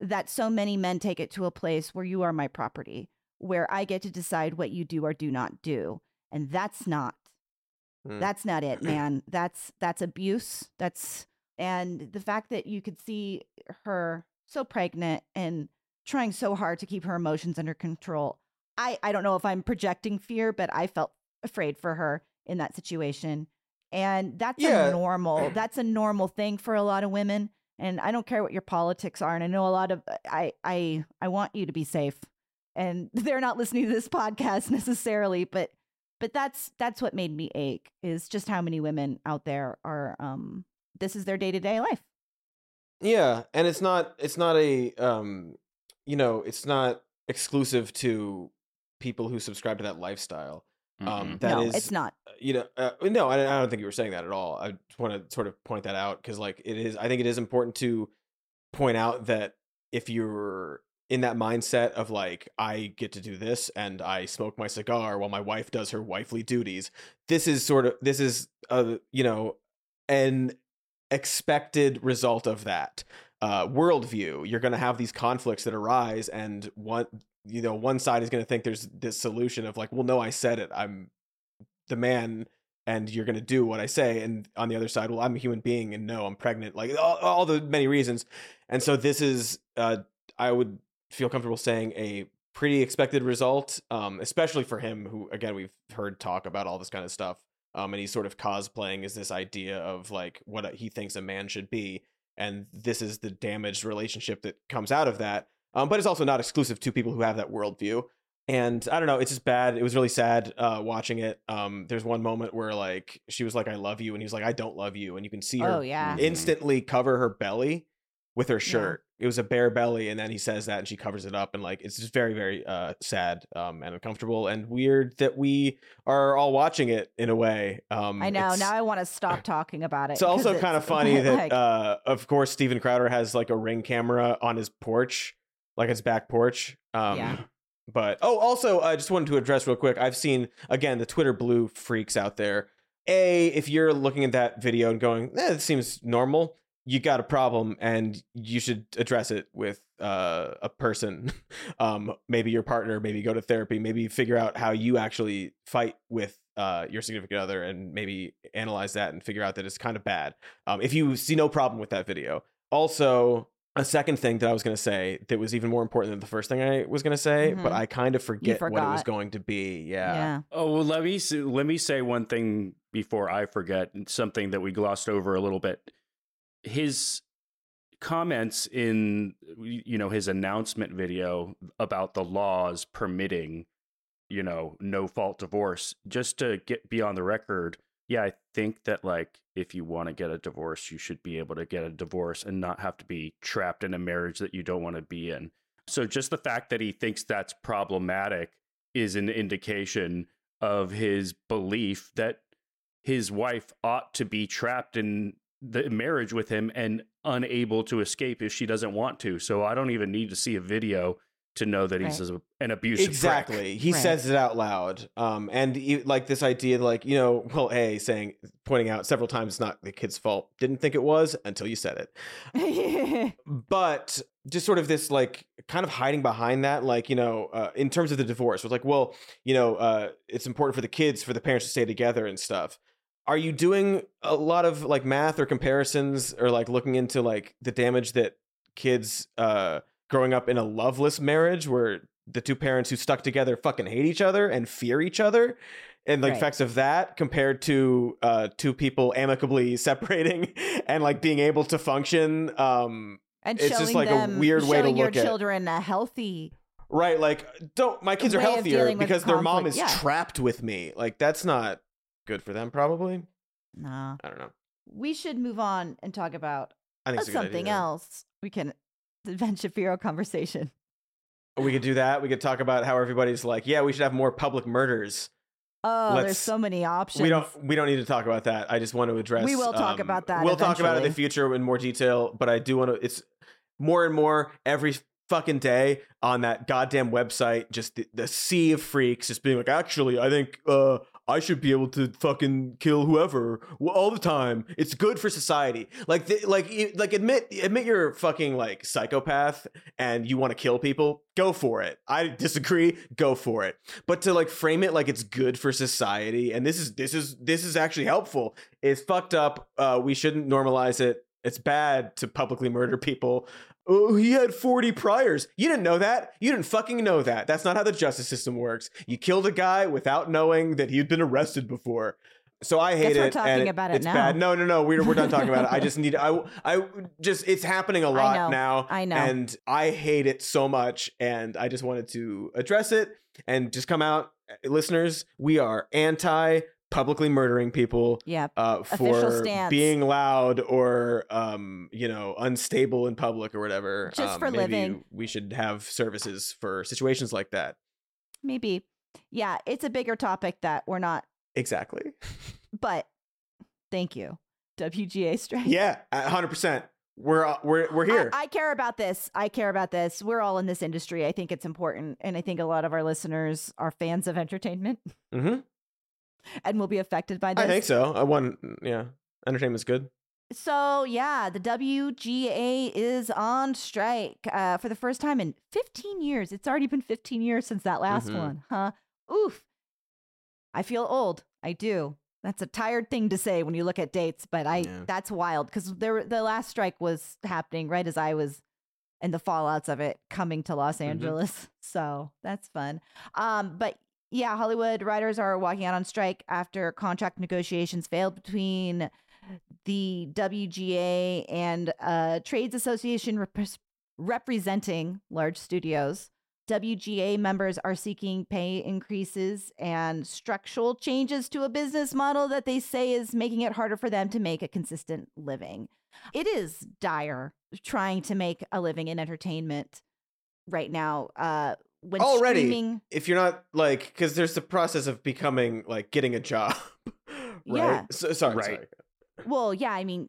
that so many men take it to a place where you are my property, where I get to decide what you do or do not do, and that's not Mm. that's not it, man. That's that's abuse. That's and the fact that you could see her so pregnant and trying so hard to keep her emotions under control. I I don't know if I'm projecting fear, but I felt afraid for her in that situation. And that's Yeah. a normal. That's a normal thing for a lot of women. And I don't care what your politics are. And I know a lot of I I I want you to be safe. And they're not listening to this podcast necessarily, but but that's that's what made me ache is just how many women out there are um this is their day-to-day life Yeah, and it's not it's not a um you know, it's not exclusive to people who subscribe to that lifestyle. Um Mhm. that no is it's not you know uh, no I, I don't think you were saying that at all. I just want to sort of point that out cuz like it is I think it is important to point out that if you're in that mindset of like I get to do this and I smoke my cigar while my wife does her wifely duties. This is sort of this is a you know an expected result of that uh, worldview. You're going to have these conflicts that arise, and one you know one side is going to think there's this solution of like, well, no, I said it. I'm the man. And you're gonna do what I say, and on the other side, well, I'm a human being, and no, I'm pregnant. Like all, all the many reasons, and so this is, uh, I would feel comfortable saying a pretty expected result, um, especially for him, who again we've heard talk about all this kind of stuff, um, and he's sort of cosplaying as this idea of like what he thinks a man should be, and this is the damaged relationship that comes out of that. Um, but it's also not exclusive to people who have that worldview. And I don't know, it's just bad. It was really sad uh, watching it. Um, there's one moment where like she was like, "I love you," and he was like, "I don't love you," and you can see her oh yeah Mhm. instantly cover her belly with her shirt. It was a bare belly, and then he says that, and she covers it up, and like it's just very, very uh, sad um, and uncomfortable and weird that we are all watching it in a way. Um, i know now i want to stop talking about it It's also kind of funny that, uh, of course, Steven Crowder has like a ring camera on his porch, like his back porch. Um, Yeah. But oh, also, I just wanted to address real quick. I've seen again the Twitter blue freaks out there. A, if you're looking at that video and going, eh, "It seems normal," you got a problem, and you should address it with uh, a person. um, maybe your partner. Maybe go to therapy. Maybe figure out how you actually fight with uh, your significant other, and maybe analyze that and figure out that it's kind of bad. Um, if you see no problem with that video, also. A second thing that I was going to say that was even more important than the first thing I was going to say, but Mhm. I kind of forget what it was going to be. Yeah. yeah Oh well, let me let me say one thing before I forget. Something that we glossed over a little bit. His comments in you know his announcement video about the laws permitting you know no fault divorce. Just to get be on the record, yeah, I think that like if you want to get a divorce, you should be able to get a divorce and not have to be trapped in a marriage that you don't want to be in. So just the fact that he thinks that's problematic is an indication of his belief that his wife ought to be trapped in the marriage with him and unable to escape if she doesn't want to. So I don't even need to see a video to know that he's a, an abusive prick. exactly he Right. says it out loud um and e- like this idea like you know well a saying pointing out several times it's not the kid's fault didn't think it was until you said it but just sort of this like kind of hiding behind that like you know uh, in terms of the divorce it's like well you know uh, it's important for the kids for the parents to stay together and stuff are you doing a lot of like math or comparisons or like looking into like the damage that kids uh growing up in a loveless marriage where the two parents who stuck together fucking hate each other and fear each other and the Right. effects of that compared to uh two people amicably separating and like being able to function um and It's showing just like a them, weird way to showing your look at- children a healthy. right like don't my kids are healthier because their mom is yeah. trapped with me like that's not good for them probably Nah, i don't know we should move on and talk about i think it's a good something idea. else. We can the Ben Shapiro conversation. we could do that we could talk about how everybody's like yeah we should have more public murders Oh, there's Let's- so many options. We don't. We don't need to talk about that. I just want to address. We will talk um, about that We'll talk about it in the future in more detail. But I do want to. It's more and more every fucking day on that goddamn website. Just the, the sea of freaks just being like, actually, I think uh, I should be able to fucking kill whoever all the time. It's good for society. Like, like, like admit admit you're fucking like psychopath and you want to kill people. Go for it. I disagree. Go for it but to like frame it like it's good for society and this is this is this is actually helpful is fucked up uh we shouldn't normalize it it's bad to publicly murder people oh he had 40 priors you didn't know that you didn't fucking know that that's not how the justice system works you killed a guy without knowing that he'd been arrested before so I hate Guess we're it. talking and about it it's now. bad. No, no, no. We're we're done talking about it. I just need. I I just. It's happening a lot know. now. I know. And I hate it so much. And I just wanted to address it and just come out, listeners. We are anti publicly murdering people Yeah. uh, for being loud or um, you know unstable in public or whatever. Just Um, for maybe living. we should have services for situations like that. Maybe. Yeah, it's a bigger topic that we're not, Exactly. but thank you. WGA strike. Yeah, hundred percent. We're we're we're here. I, I care about this. I care about this. We're all in this industry. I think it's important. And I think a lot of our listeners are fans of entertainment hmm and will be affected by this. I think so. I want. Yeah, entertainment's good. So, yeah, the WGA is on strike uh, for the first time in 15 years. It's already been 15 years since that last Mhm. one, huh? Oof. I feel old. I do. That's a tired thing to say when you look at dates, but I Yeah. that's wild because there the last strike was happening right as I was in the fallouts of it coming to Los Mhm. Angeles. So that's fun. Um, but yeah, Hollywood writers are walking out on strike after contract negotiations failed between the WGA and a trades association rep- representing large studios. WGA members are seeking pay increases and structural changes to a business model that they say is making it harder for them to make a consistent living. It is dire trying to make a living in entertainment right now. Uh, when Already. streaming, If you're not like, because there's the process of becoming like getting a job, right? Yeah. So, sorry, Right. sorry. well, yeah, I mean,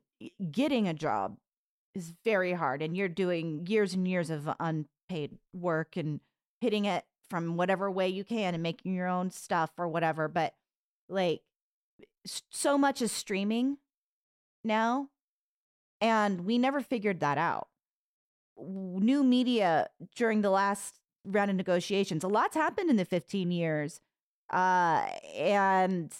getting a job is very hard, and you're doing years and years of unpaid work and hitting it from whatever way you can and making your own stuff or whatever. But like, so much is streaming now, and we never figured that out. New media during the last round of negotiations, a lot's happened in the 15 years. Uh, and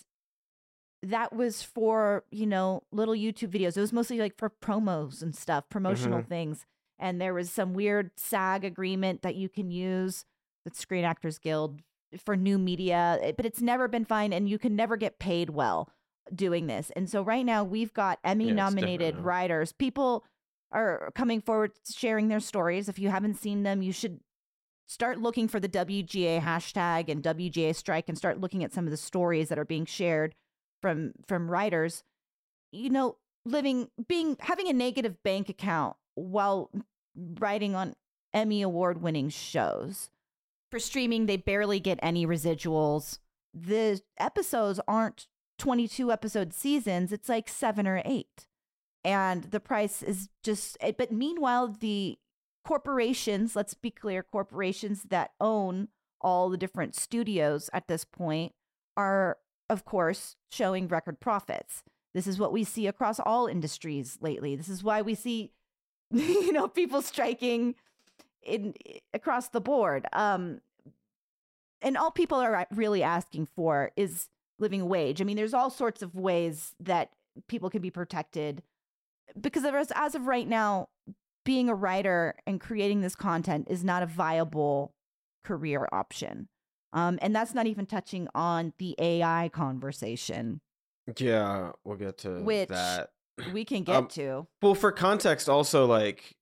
that was for you know little youtube videos. It was mostly like for promos and stuff promotional things and there was some weird sag agreement that you can use the screen actors guild for new media eh, but it's never been fine and you can never get paid well doing this and so right now we've got emmy Yeah, nominated writers. People are coming forward sharing their stories. If you haven't seen them you should start looking for the WGA hashtag and WGA strike and start looking at some of the stories that are being shared from from writers you know living being having a negative bank account while writing on Emmy award winning shows for streaming they barely get any residuals the episodes aren't 22 episode seasons, it's like seven or eight. And the price is just, eh, but meanwhile, the corporations, let's be clear, corporations that own all the different studios at this point are, of course, showing record profits. This is what we see across all industries lately. This is why we see, you know, people striking in across the board. Um, and all people are really asking for is living wage. I mean, there's all sorts of ways that people can be protected because as, as of right now, being a writer and creating this content is not a viable career option. Um, and that's not even touching on the AI conversation. Yeah, we'll get to Which that. We can get Um, to. Well, for context, also like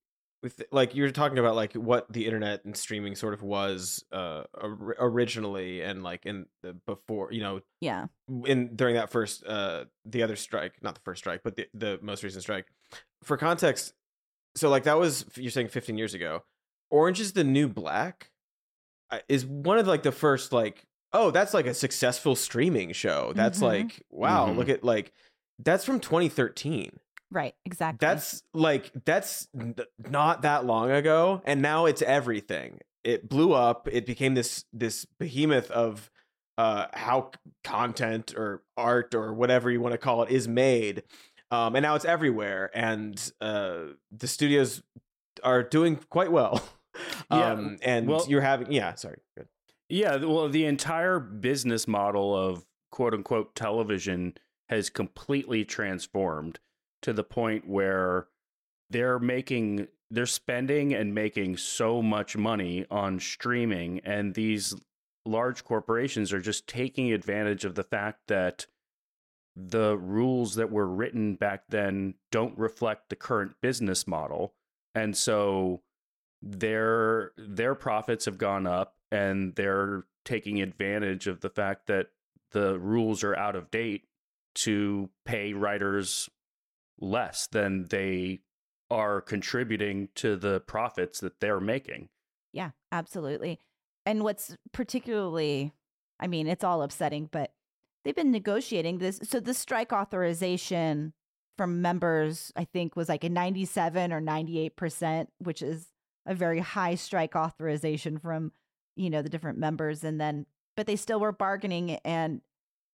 with like you were talking about like what the internet and streaming sort of was uh or- originally and like in the before you know Yeah. in during that first uh the other strike not the first strike but the the most recent strike for context so like that was you're saying 15 years ago orange is the new black is one of like the first like oh that's like a successful streaming show that's Mhm. like wow Mhm. look at like that's from 2013 Right. Exactly. that's like that's n- not that long ago and now it's everything it blew up it became this this behemoth of uh how content or art or whatever you want to call it is made um and now it's everywhere and uh the studios are doing quite well. Yeah, um and well- you're having yeah sorry good Yeah, well, the entire business model of quote unquote television has completely transformed to the point where they're making, they're spending and making so much money on streaming, and these large corporations are just taking advantage of the fact that the rules that were written back then don't reflect the current business model. And so their their profits have gone up and they're taking advantage of the fact that the rules are out of date to pay writers less than they are contributing to the profits that they're making. Yeah, absolutely. And what's particularly, I mean, it's all upsetting, but they've been negotiating this. So the strike authorization from members, I think, was like a 97 or 98%, which is a very high strike authorization from, you know, the different members. And then, but they still were bargaining and,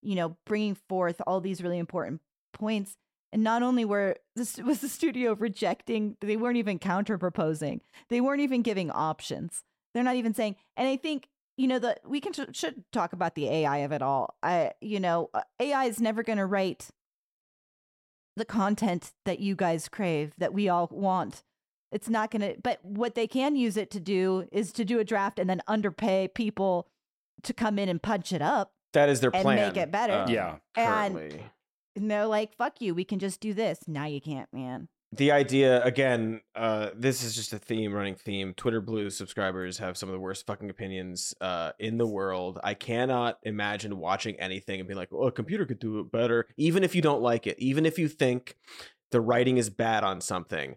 you know, bringing forth all these really important points. And not only were this was the studio rejecting, they weren't even counter proposing. They weren't even giving options. They're not even saying. And I think you know that we can should talk about the AI of it all. I you know uh, AI is never going to write the content that you guys crave that we all want. It's not going to. But what they can use it to do is to do a draft and then underpay people to come in and punch it up. that is their And plan make it better. Yeah. And- currently. And they're like, "Fuck you, we can just do this." Now you can't, man. The idea again uh this is just a theme running theme. Twitter blue subscribers have some of the worst fucking opinions uh in the world. I cannot imagine watching anything and being like oh a computer could do it better even if you don't like it even if you think the writing is bad on something.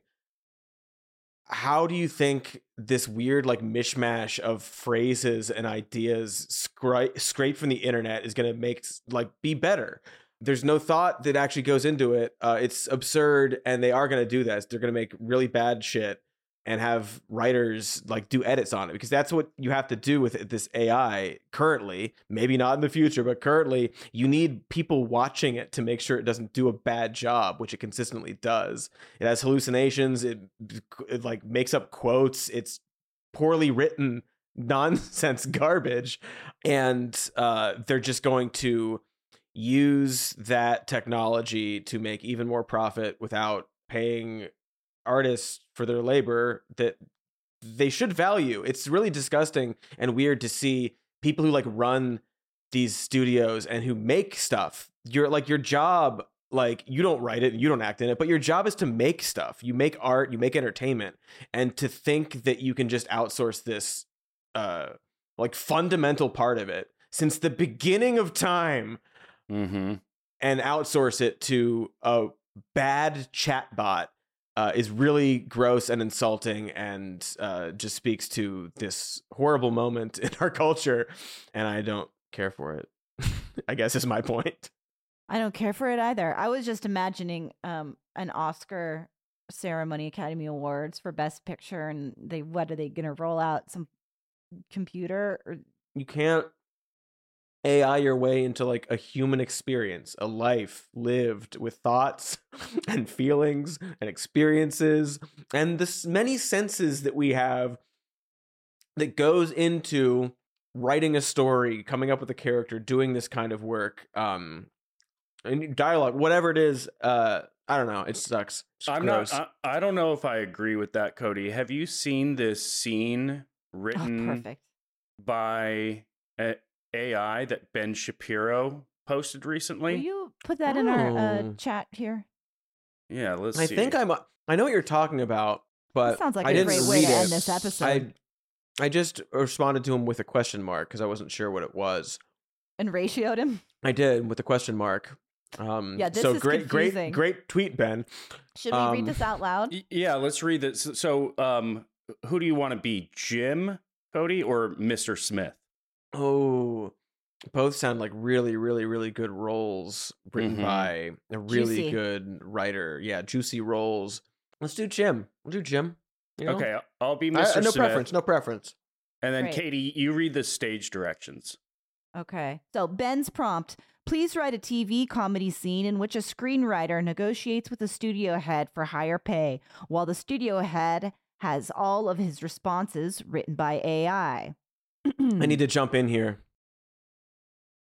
How do you think this weird like mishmash of phrases and ideas scri- scraped from the internet is going to make like be better there's no thought that actually goes into it. Uh, it's absurd, and they are going to do this. They're going to make really bad shit and have writers like do edits on it because that's what you have to do with this AI currently. Maybe not in the future, but currently you need people watching it to make sure it doesn't do a bad job, which it consistently does. It has hallucinations. It, it like makes up quotes. It's poorly written nonsense garbage, and uh, they're just going to use that technology to make even more profit without paying artists for their labor that they should value. It's really disgusting and weird to see people who like run these studios and who make stuff. You're like your job like you don't write it, and you don't act in it, but your job is to make stuff. You make art, you make entertainment, and to think that you can just outsource this uh like fundamental part of it since the beginning of time Mm-hmm. and outsource it to a bad chatbot uh, is really gross and insulting and uh, just speaks to this horrible moment in our culture and i don't care for it I guess is my point. I don't care for it either. I was just imagining um an Oscar ceremony, Academy Awards for Best Picture, and they what are they gonna roll out some computer or You can't AI your way into like a human experience, a life lived with thoughts and feelings and experiences and the many senses that we have that goes into writing a story, coming up with a character, doing this kind of work, um, and dialogue, whatever it is. Uh, I don't know. It sucks. It's I'm gross. not. I, I don't know if I agree with that, Cody. Have you seen this scene oh, written perfect. by a- AI that Ben Shapiro posted Will recently? you put that in our uh, Oh. chat here? yeah, let's I see. think I'm. I know what you're talking about, but sounds like I a didn't great way to end this episode. I, I just responded to him with a question mark because I wasn't sure what it was. And ratioed him. I did with a question mark. Um, Yeah, this so is great, confusing. great, great tweet, Ben. Should we Um, read this out loud? Y- Yeah, let's read this. So, um, who do you want to be, Jim, Cody, or Mr. Smith? Oh, both sound like really, really, really good roles written Mhm. by a really Juicy. good writer. Yeah, juicy roles. Let's do Jim. We'll do Jim. you know? Okay, I'll be I- Mr. no Smith. preference. No preference. And then Great. Katy, you read the stage directions. Okay. So Ben's prompt please write a TV comedy scene in which a screenwriter negotiates with a studio head for higher pay, while the studio head has all of his responses written by AI. I need to jump in here.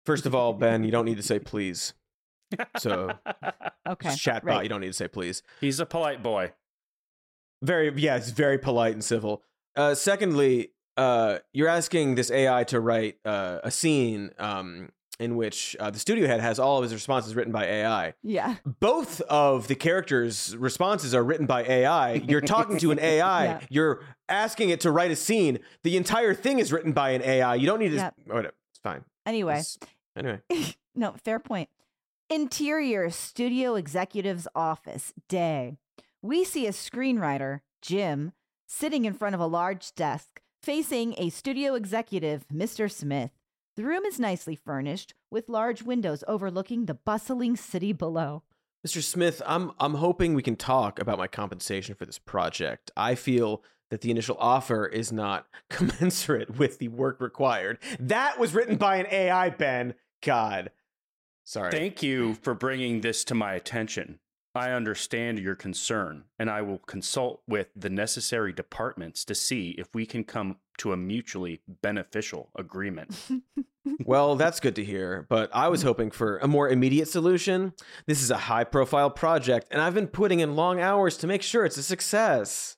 First of all, Ben, you don't need to say please. So, Okay. Chatbot, right. you don't need to say please. He's a polite boy. Very, yeah, it's very polite and civil. Uh, secondly, uh, you're asking this AI to write uh, a scene um, in which uh, the studio head has all of his responses written by AI. Yeah. Both of the characters' responses are written by AI. You're talking to an AI. Yeah. You're asking it to write a scene. The entire thing is written by an AI. You don't need to. Yep. Whatever. It's fine. Anyway. It's- anyway. no, fair point. Interior studio executive's office, day. We see a screenwriter, Jim, sitting in front of a large desk, facing a studio executive, Mr. Smith. The room is nicely furnished, with large windows overlooking the bustling city below. Mr. Smith, I'm I'm hoping we can talk about my compensation for this project. I feel that the initial offer is not commensurate with the work required. That was written by an AI, Ben. God. Sorry. Thank you for bringing this to my attention. I understand your concern, and I will consult with the necessary departments to see if we can come to a mutually beneficial agreement. well, that's good to hear, but I was mm. hoping for a more immediate solution. This is a high profile project, and I've been putting in long hours to make sure it's a success.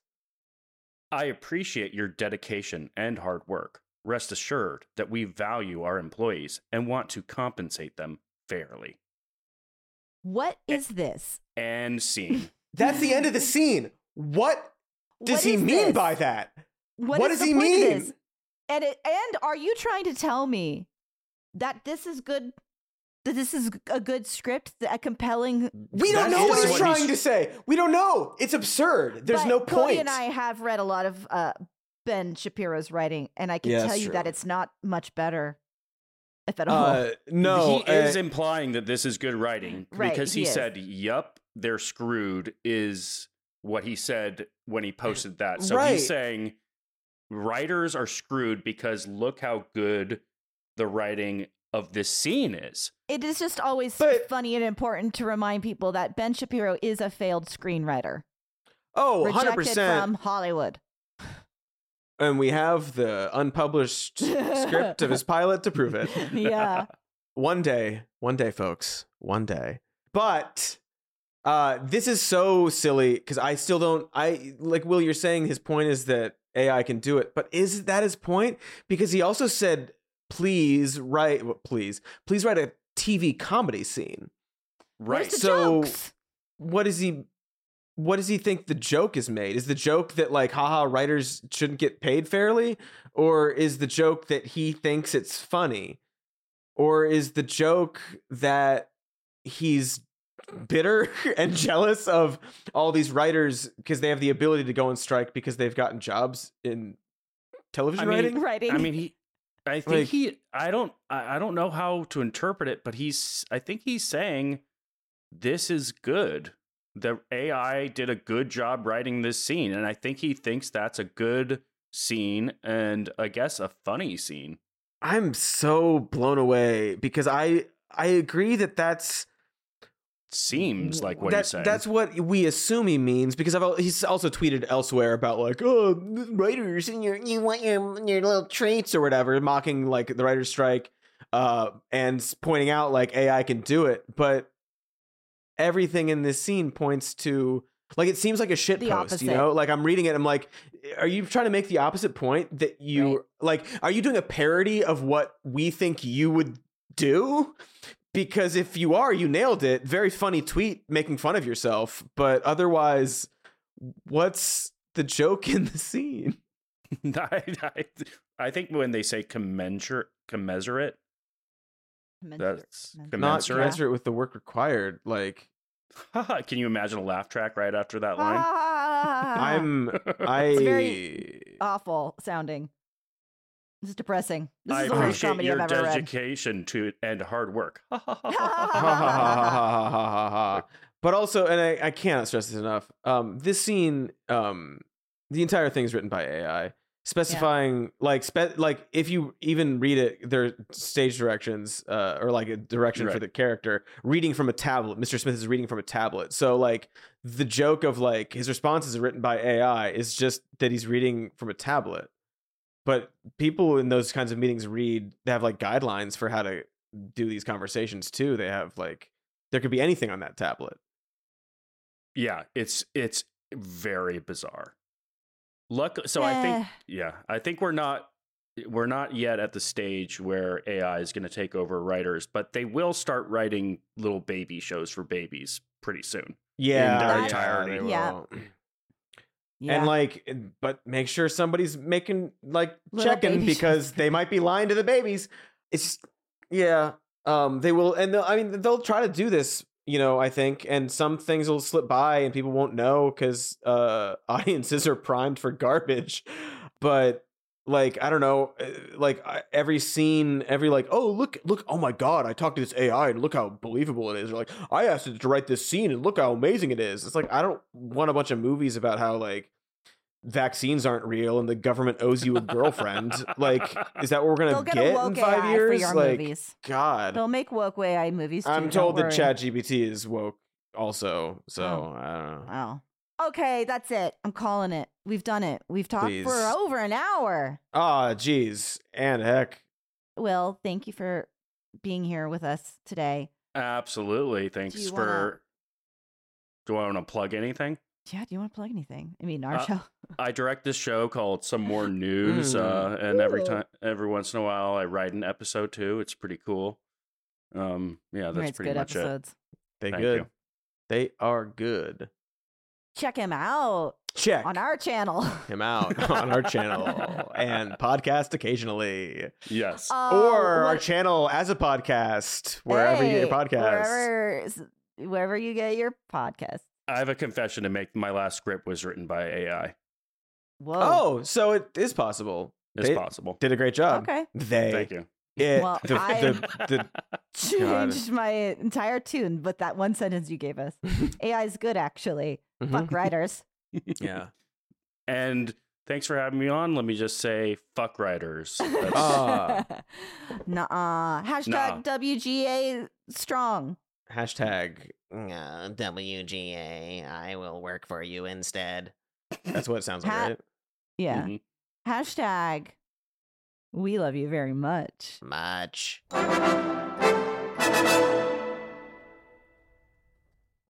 I appreciate your dedication and hard work. Rest assured that we value our employees and want to compensate them fairly. What is this? And scene. That's the end of the scene. What does What he mean this? by that? What, what is does the he point of mean? this? And it, and are you trying to tell me that this is good? That this is a good script, a compelling. We don't know what he's trying to say. We don't know. It's absurd. There's But no Cody point. and I have read a lot of uh, Ben Shapiro's writing, and I can Yeah, tell you true. that it's not much better, if at all. uh, no, he is uh, implying that this is good writing Right, because he, he said, "Yup, they're screwed." Is what he said when he posted that. So Right. he's saying writers are screwed because look how good the writing of this scene is. it is just always But- funny and important to remind people that Ben Shapiro is a failed screenwriter, oh, rejected 100%. from Hollywood. and we have the unpublished script of his pilot to prove it. yeah, One day, one day, folks, one day. But uh, this is so silly because I still don't. I like Will. You're saying his point is that AI can do it, but is that his point? Because he also said, "Please write, well, please, please write a TV comedy scene." Right. So- jokes? what does he what does he think the joke is made is the joke that like haha writers shouldn't get paid fairly or is the joke that he thinks it's funny or is the joke that he's bitter and jealous of all these writers because they have the ability to go on strike because they've gotten jobs in television I mean, writing Writing. I mean, he. I think Like- he. I don't. I, I don't know how to interpret it, but he's. I think he's saying this is good. The AI did a good job writing this scene, and I think he thinks that's a good scene and I guess a funny scene. I'm so blown away because I I agree that that's Seems like what that, he's saying. That's what we assume he means because I've he's also tweeted elsewhere about like oh writers and your you want your your little traits or whatever mocking like the writers strike uh and pointing out like AI can do it but everything in this scene points to like it seems like a shit The post you know like I'm reading it I'm like are you trying to make the opposite point that you Right. like are you doing a parody of what we think you would do because if you are, you nailed it. Very funny tweet making fun of yourself, but otherwise, what's the joke in the scene? I, I, I think when they say commensurate, commensurate, that's Commensurate. Not commensurate. commensurate with the work required. Like Can you imagine a laugh track right after that line? Ah, I'm, I, It's very awful sounding. This is depressing. This I is the worst comedy your I've ever dedication to and hard work. but also, and I, I cannot stress this enough. Um, this scene, um, the entire thing is written by AI, specifying yeah. like spe- like if you even read it, their stage directions uh, or like a direction right. for the character reading from a tablet. Mr. Smith is reading from a tablet, so like the joke of like his responses are written by AI is just that he's reading from a tablet but people in those kinds of meetings read, they have like guidelines for how to do these conversations too. They have like there could be anything on that tablet. yeah, it's it's very bizarre. Luck. So I think Eh. yeah, I think we're not we're not yet at the stage where AI is going to take over writers, but they will start writing little baby shows for babies pretty soon. Yeah, their yeah, entirety. they Yeah. Yeah. And like, but make sure somebody's making like Little checking because they might be lying to the babies. It's just, yeah. Um, they will, and they'll, I mean, they'll try to do this. You know, I think, and some things will slip by, and people won't know because uh, audiences are primed for garbage. But like, I don't know, uh, like every scene, every like, oh look, look, oh my god, I talked to this AI and look how believable it is. Or like, I asked it to write this scene and look how amazing it is. It's like I don't want a bunch of movies about how like vaccines aren't real and the government owes you a girlfriend. like, is that what we're They'll gonna get, get, woke in five AI years? like, movies. God, They'll make woke AI movies too. I'm told that worry. ChatGPT is woke also. So Oh. I don't know. Wow. Okay, that's it. I'm calling it. We've done it. We've talked Please. for over an hour. Ah, geez, and heck, Will, thank you for being here with us today. Absolutely. Thanks you for. wanna- Do I want to plug anything? Yeah, do you want to plug anything? I mean, our Uh, show. I direct this show called Some More News, uh, and every time, every once in a while, I write an episode too. It's pretty cool. Um, yeah, that's pretty good much episodes. they Thank good. you. They are good. Check him out Check on our channel. him out on our channel and podcast occasionally. Yes. Oh, or our channel as a podcast wherever you get your podcast. Wherever, wherever you get your podcast. I have a confession to make. My last script was written by AI. Whoa. Oh, so it is possible. It's They possible. Did a great job. Okay. They. Thank you. It, Well, the, I- the, the, God. Changed my entire tune, but that one sentence you gave us. AI is good, actually. Mhm. Fuck writers. Yeah. And thanks for having me on. Let me just say, fuck writers. That's- Ah. Nuh-uh. Hashtag WGA strong. Hashtag. Uh, WGA, I will work for you instead. That's what it sounds like, Ha- right? Yeah. Mhm. Hashtag we love you very much. Much.